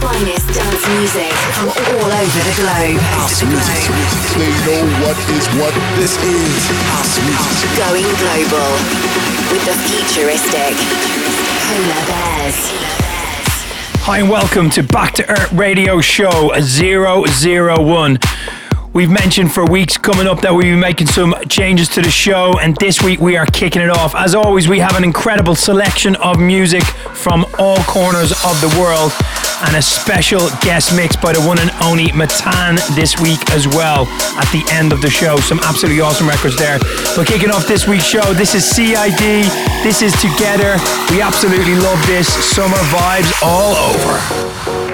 finest dance music from all over the globe. House music. They know what is what. This is house music. Going global with the futuristic Polar Bears. Hi and welcome to Back to Earth Radio Show 001. We've mentioned for weeks coming up that we'll be making some changes to the show, and this week we are kicking it off. As always, we have an incredible selection of music from all corners of the world, and a special guest mix by the one and only MATTN this week as well at the end of the show. Some absolutely awesome records there. But kicking off this week's show, this is CID, this is Together. We absolutely love this. Summer vibes all over.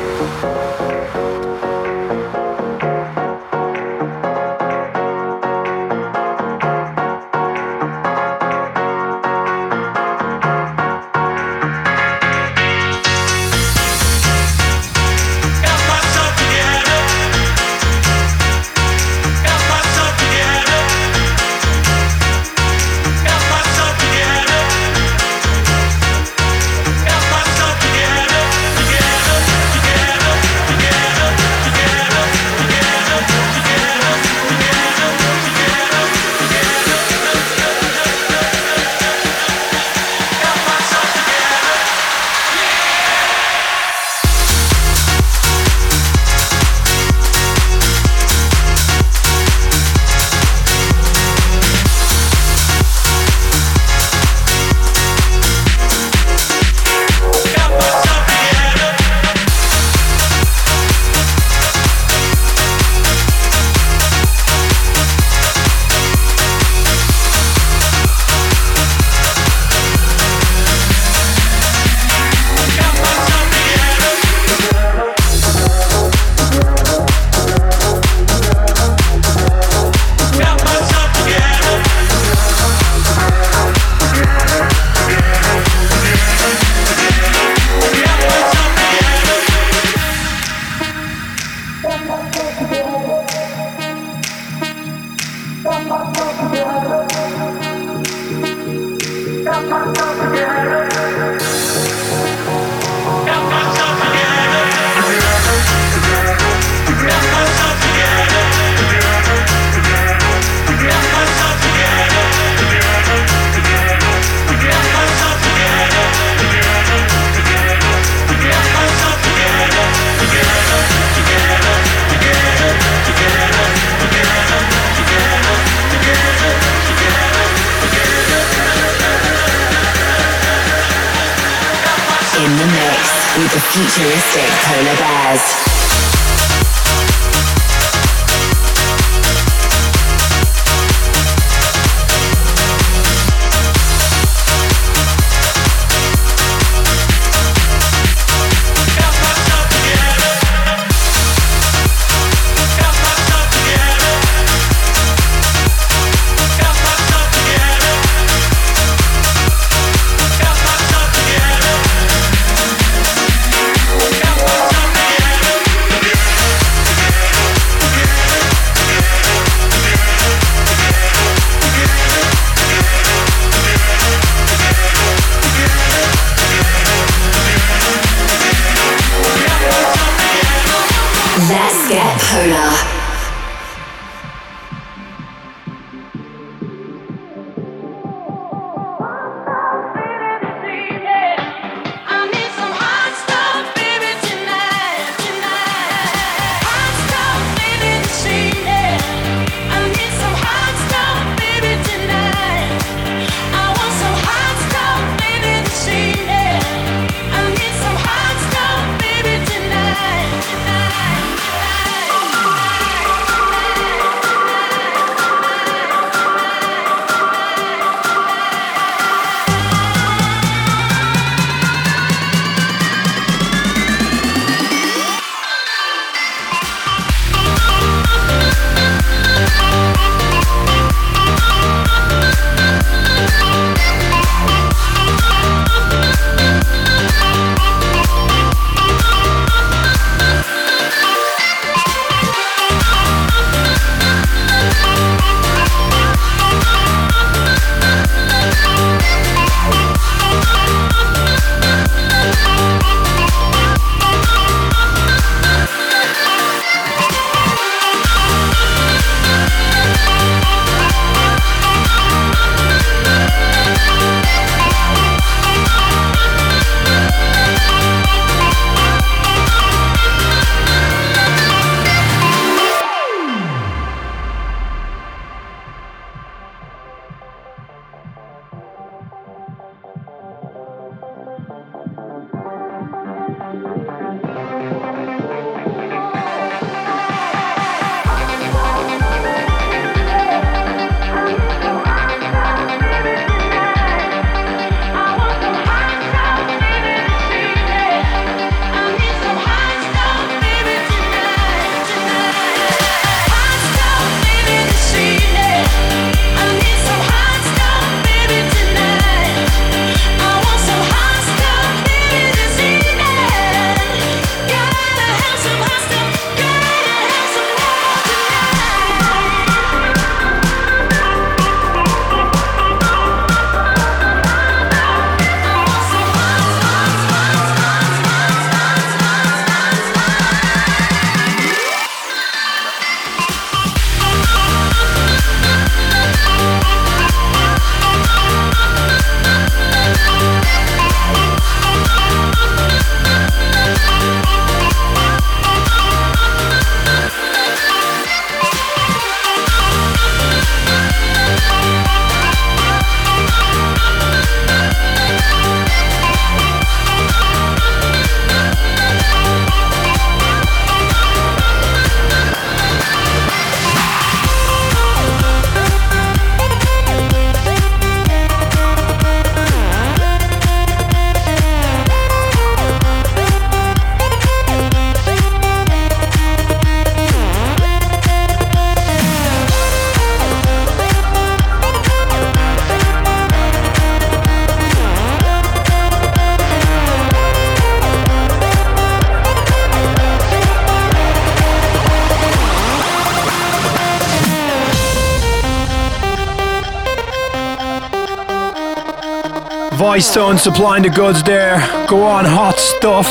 Stone supplying the goods there. Go on, hot stuff.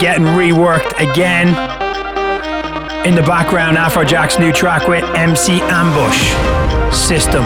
Getting reworked again. In the background, Afrojack's new track with MC Ambush System.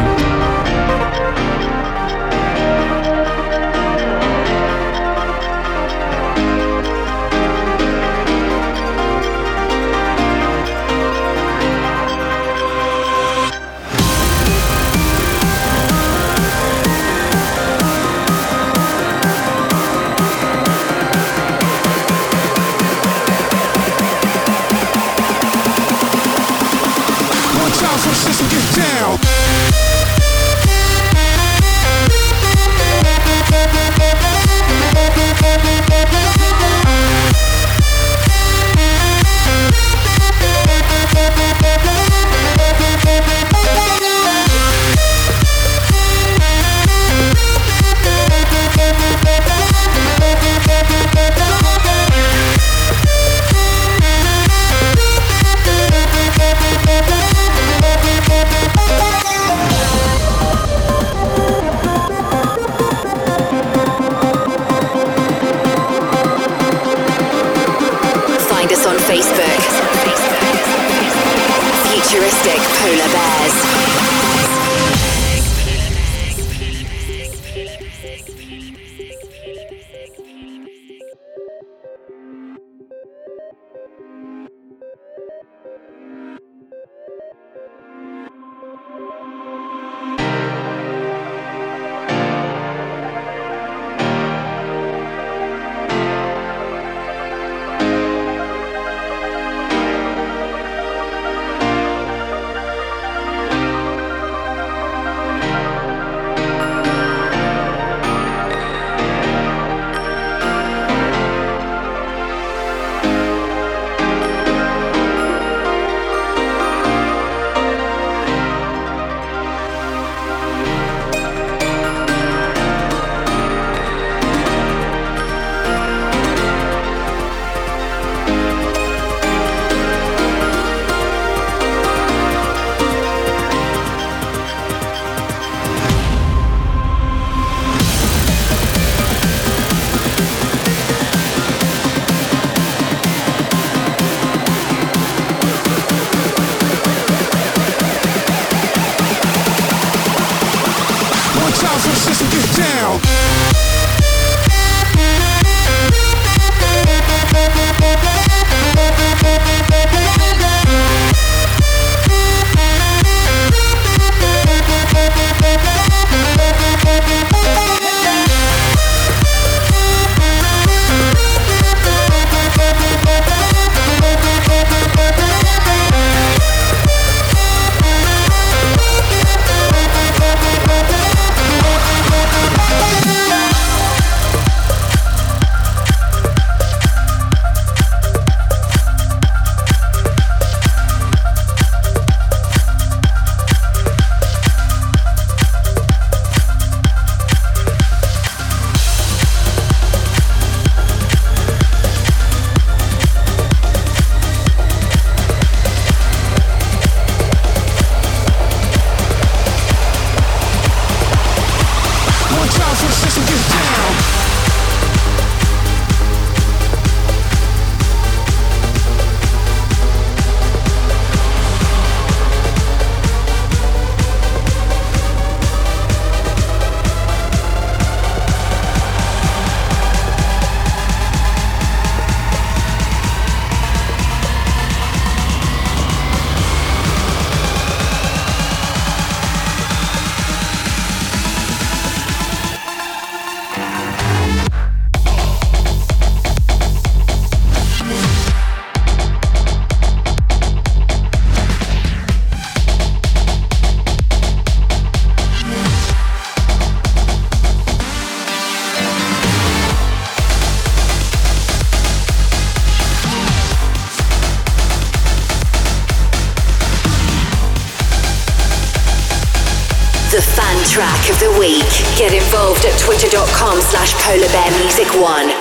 The week. Get involved at twitter.com slash polarbearmusic1.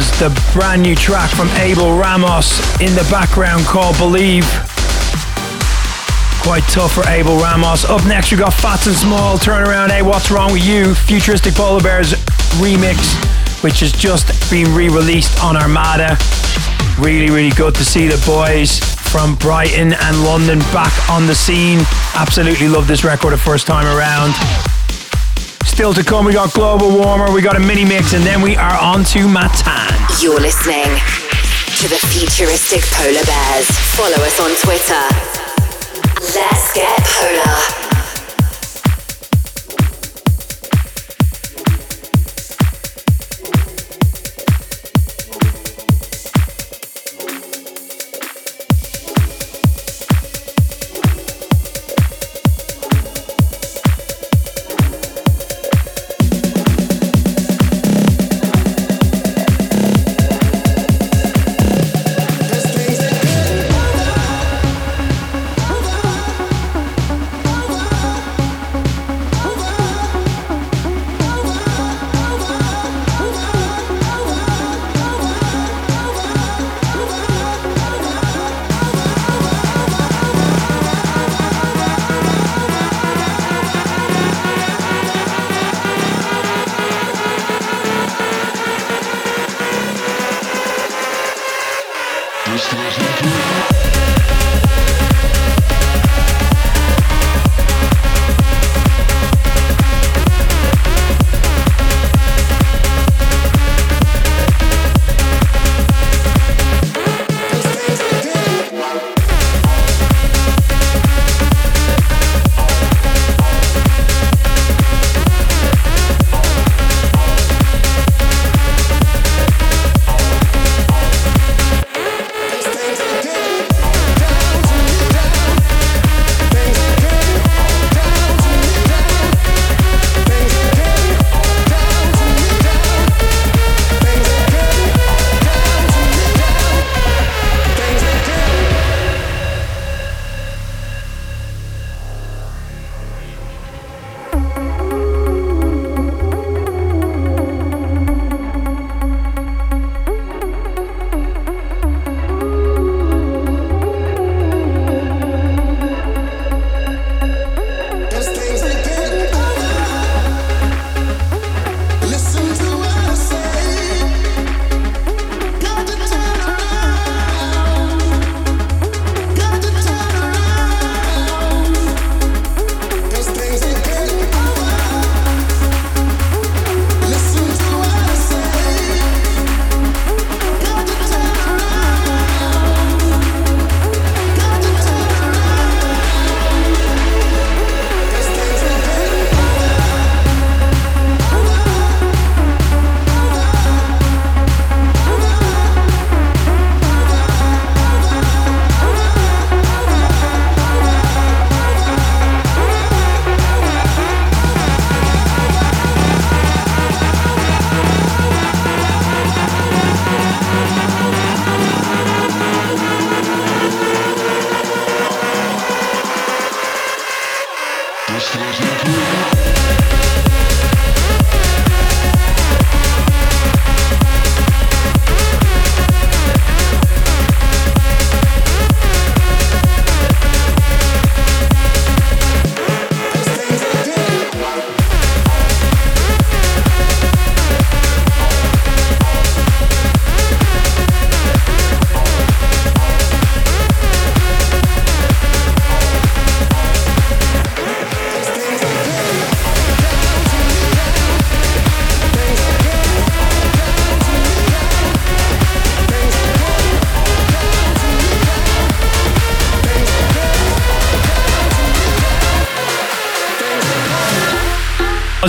Was the brand new track from Abel Ramos in the background called Believe. Quite tough for Abel Ramos. Up next, we got Phats and Small. Turn around, hey, what's wrong with you? Futuristic Polar Bears remix, which has just been re released on Armada. Really, really good to see the boys from Brighton and London back on the scene. Absolutely love this record the first time around. Still to come, we got Global Warmer, we got a mini mix, and then we are on to MATTN. You're listening to the futuristic polar bears. Follow us on Twitter. Let's get polar.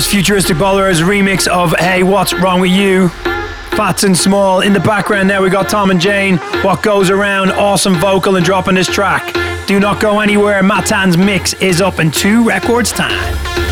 Was Futuristic Bowler's remix of Hey, What's Wrong With You? Phats and Small. In the background there, we got Tom and Jame. What Goes Around, awesome vocal and dropping this track. Do not go anywhere. MATTN's mix is up in two records time.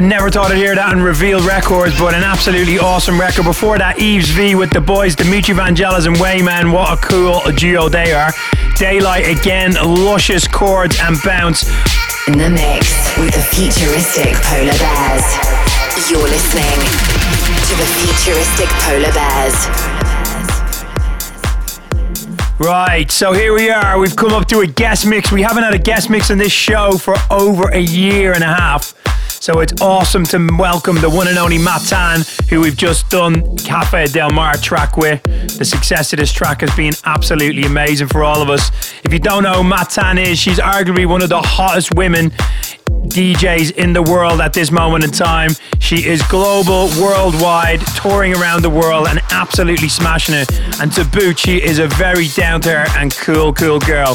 I never thought I'd hear that on Reveal Records, but an absolutely awesome record. Before that, Yves V with the boys, Dimitri Vangelis and Wayman. What a cool duo they are. Daylight again, luscious chords and bounce. In the mix with the futuristic Polar Bears. You're listening to the futuristic Polar Bears. Right, so here we are. We've come up to a guest mix. We haven't had a guest mix on this show for over a year and a half. So it's awesome to welcome the one and only MATTN, who we've just done Cafe Del Mar track with. The success of this track has been absolutely amazing for all of us. If you don't know who MATTN is, she's arguably one of the hottest women DJs in the world at this moment in time. She is global, worldwide, touring around the world and absolutely smashing it. And to boot, she is a very down to earth and cool, cool girl.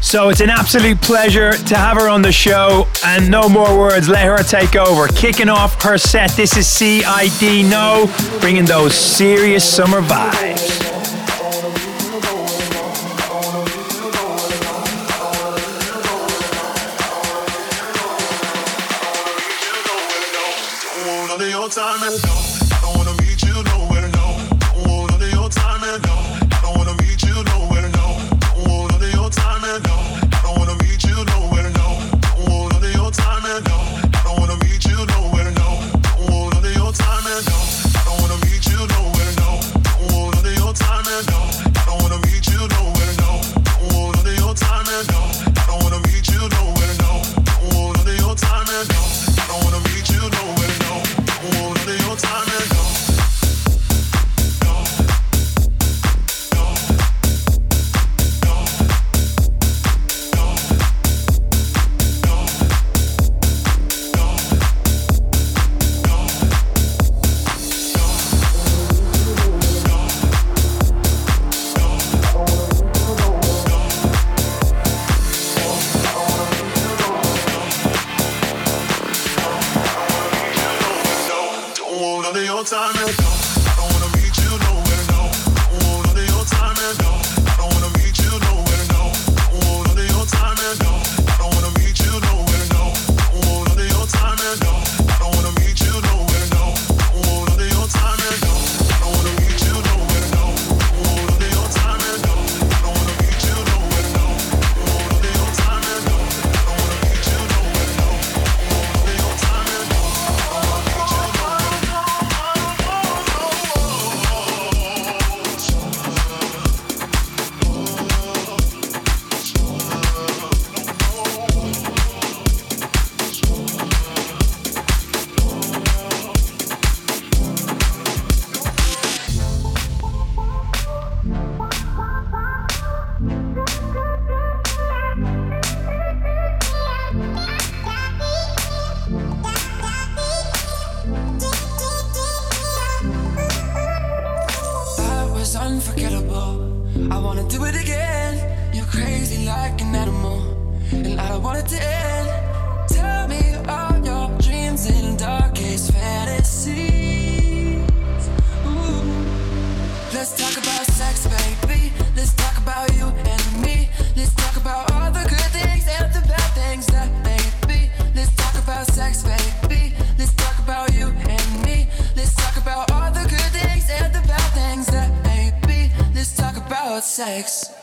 So it's an absolute pleasure to have her on the show. And no more words, let her take over. Kicking off her set, this is CID No, bringing those serious summer vibes. Time unforgettable. I wanna do it again. You're crazy like an animal, and I don't want it to end. Tell me all your dreams and darkest fantasies. Ooh. Let's talk about sex.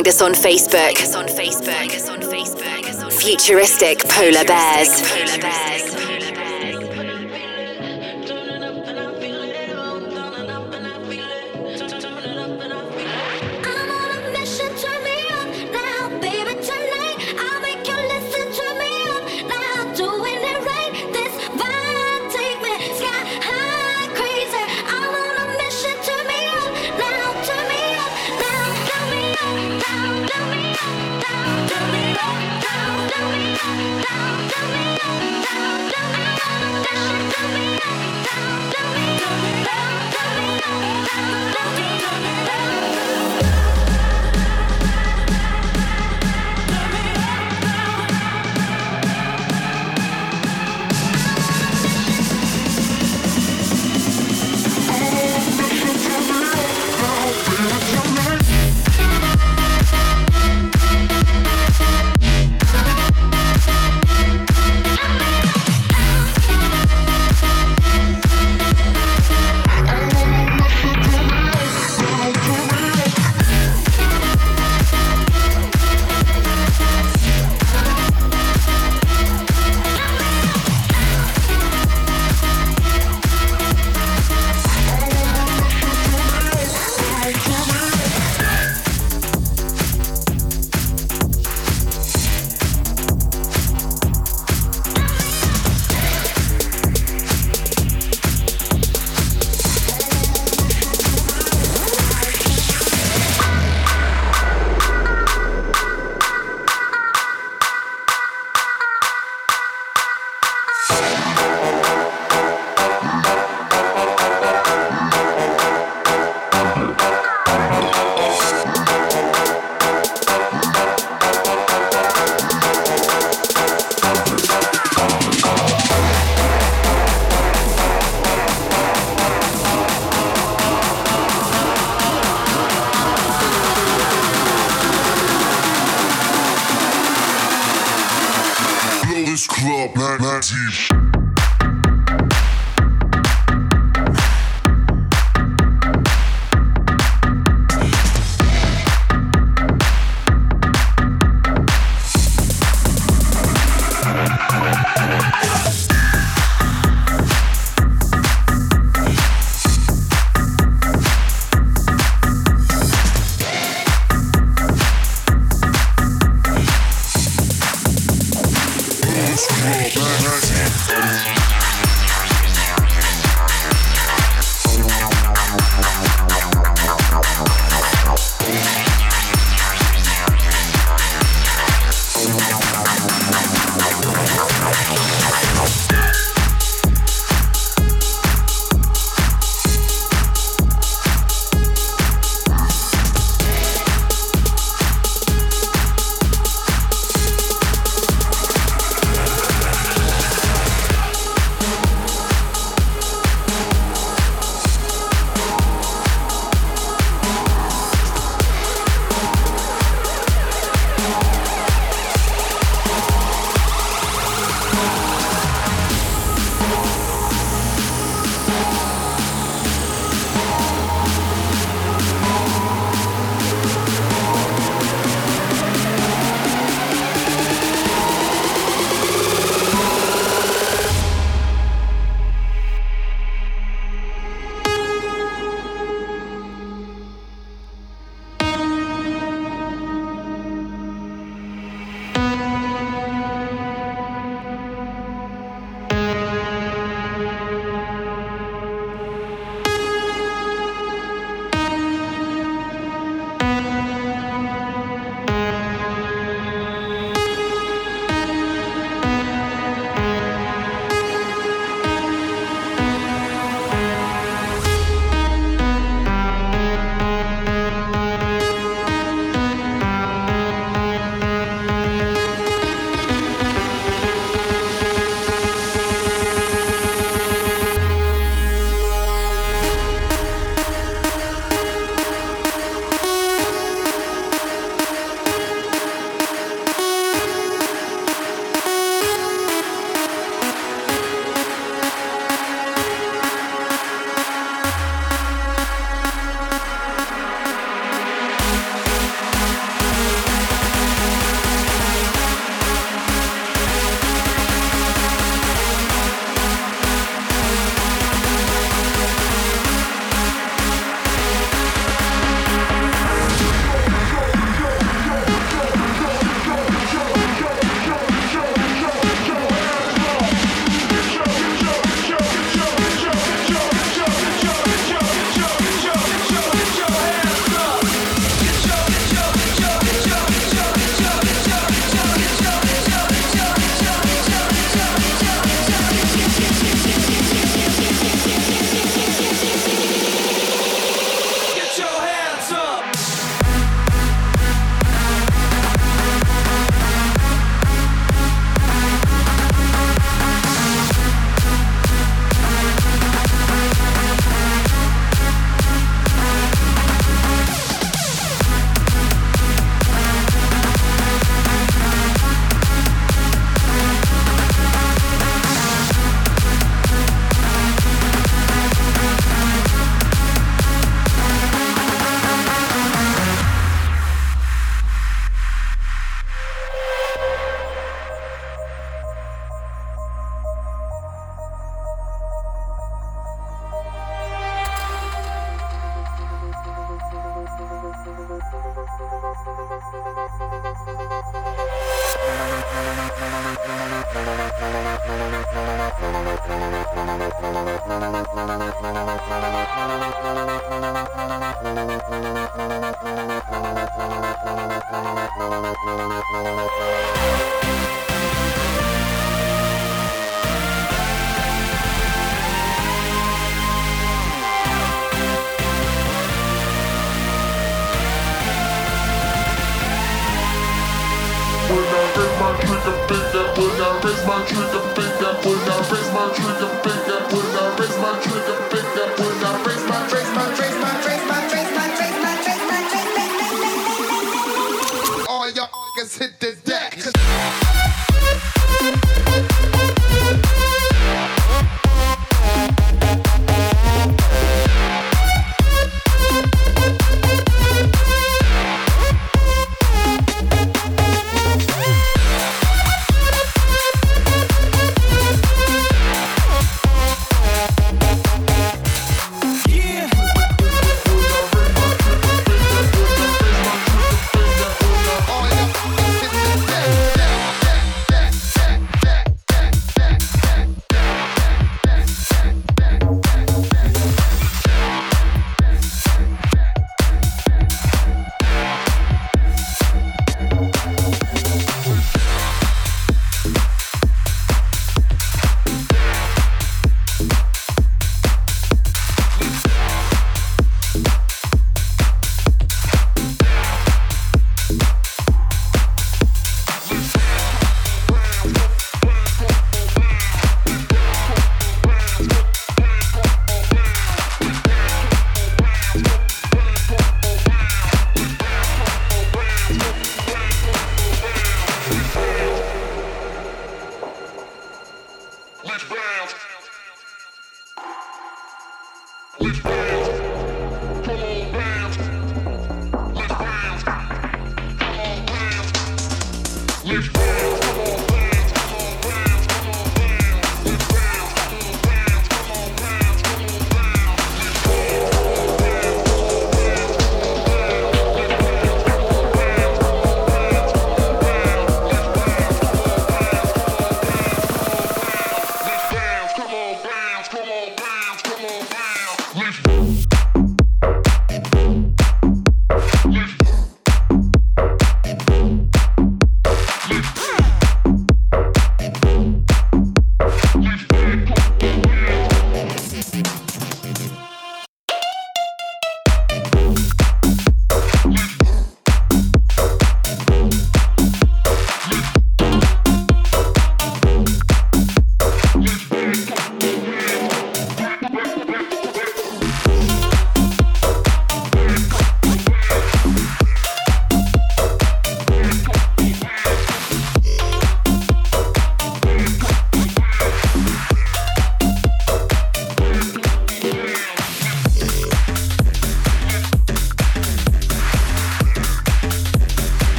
Find us on Facebook. Futuristic Polar Bears.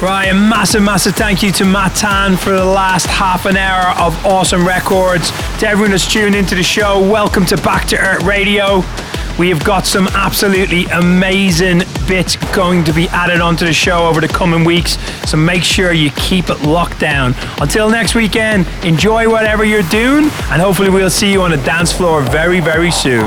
Right, a massive, massive thank you to MATTN for the last half an hour of awesome records. To everyone that's tuned into the show, welcome to Back to Earth Radio. We have got some absolutely amazing bits going to be added onto the show over the coming weeks, so make sure you keep it locked down. Until next weekend, enjoy whatever you're doing, and hopefully, we'll see you on the dance floor very, very soon.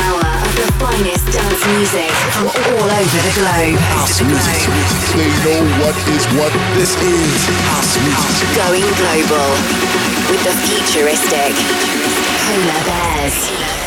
Finest dance music from all over the globe. They know what is what this is. House music. Going global with the futuristic Polar Bears.